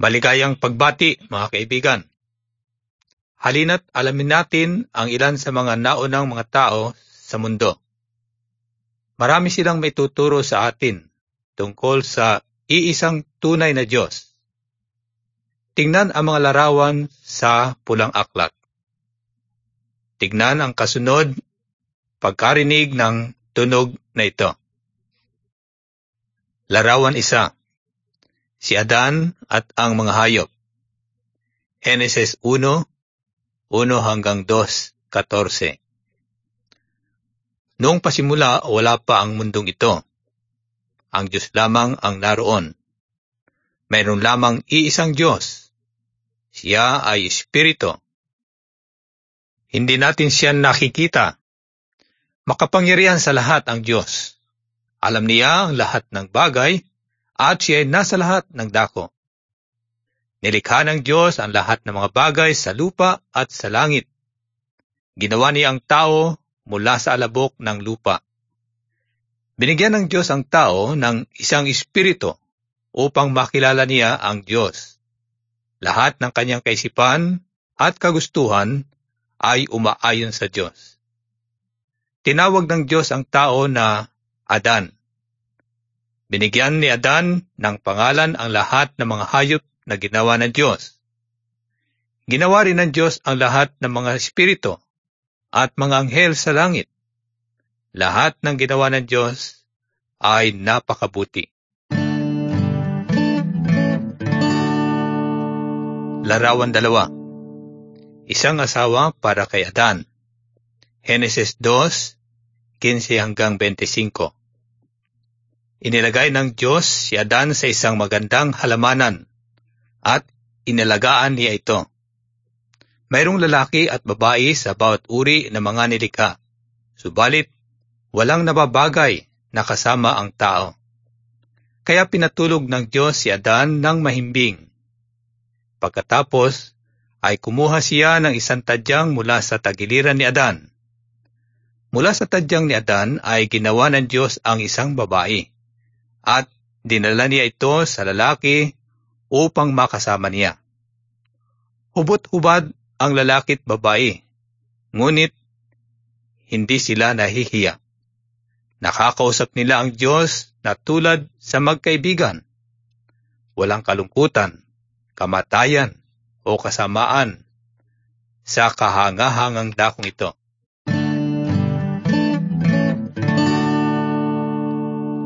Maligayang pagbati, mga kaibigan. Halina't alamin natin ang ilan sa mga naunang mga tao sa mundo. Marami silang may tuturo sa atin tungkol sa iisang tunay na Diyos. Tingnan ang mga larawan sa pulang aklat. Tignan ang kasunod pagkarinig ng tunog na ito. Larawan isa si Adan at ang mga hayop. Genesis 1, 1 hanggang 2, 14. Noong pasimula, wala pa ang mundong ito. Ang Diyos lamang ang naroon. Mayroon lamang iisang Diyos. Siya ay Espiritu. Hindi natin siya nakikita. Makapangyarihan sa lahat ang Diyos. Alam niya ang lahat ng bagay at siya ay nasa lahat ng dako. Nilikha ng Diyos ang lahat ng mga bagay sa lupa at sa langit. Ginawa niya ang tao mula sa alabok ng lupa. Binigyan ng Diyos ang tao ng isang espiritu upang makilala niya ang Diyos. Lahat ng kanyang kaisipan at kagustuhan ay umaayon sa Diyos. Tinawag ng Diyos ang tao na Adan. Binigyan ni Adan ng pangalan ang lahat ng mga hayop na ginawa ng Diyos. Ginawa rin ng Diyos ang lahat ng mga espiritu at mga anghel sa langit. Lahat ng ginawa ng Diyos ay napakabuti. Larawan dalawa Isang asawa para kay Adan Genesis 2, 15 hanggang 25 Inilagay ng Diyos si Adan sa isang magandang halamanan at inalagaan niya ito. Mayroong lalaki at babae sa bawat uri ng mga nilikha, subalit walang nababagay na kasama ang tao. Kaya pinatulog ng Diyos si Adan ng mahimbing. Pagkatapos ay kumuha siya ng isang tadyang mula sa tagiliran ni Adan. Mula sa tadyang ni Adan ay ginawa ng Diyos ang isang babae at dinala niya ito sa lalaki upang makasama niya. Hubot-hubad ang lalaki't babae, ngunit hindi sila nahihiya. Nakakausap nila ang Diyos na tulad sa magkaibigan. Walang kalungkutan, kamatayan o kasamaan sa kahangahangang dakong ito.